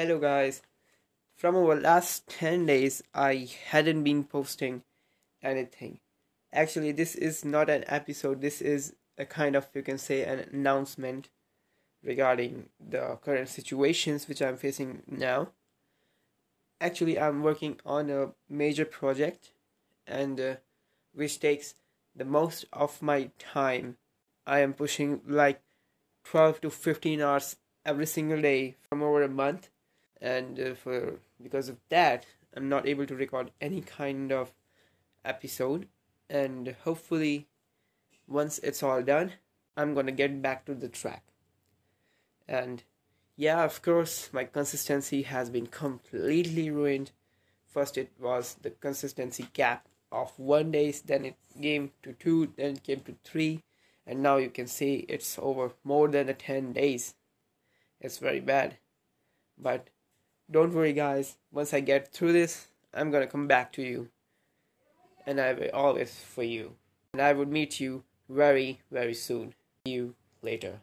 Hello, guys. From our last 10 days, I hadn't been posting anything. Actually, this is not an episode, this is a kind of, you can say, an announcement regarding the current situations which I'm facing now. Actually, I'm working on a major project and uh, which takes the most of my time. I am pushing like 12 to 15 hours every single day from over a month and uh, for because of that i'm not able to record any kind of episode. And hopefully once it's all done i'm gonna get back to the track. And yeah of course my consistency has been completely ruined. First it was the consistency gap of one days then it came to two then it came to three. And now you can see it's over more than a 10 days. It's very bad. But don't worry guys. Once i get through this i'm gonna come back to you. And i will always for you. And i would meet you very very soon. See you later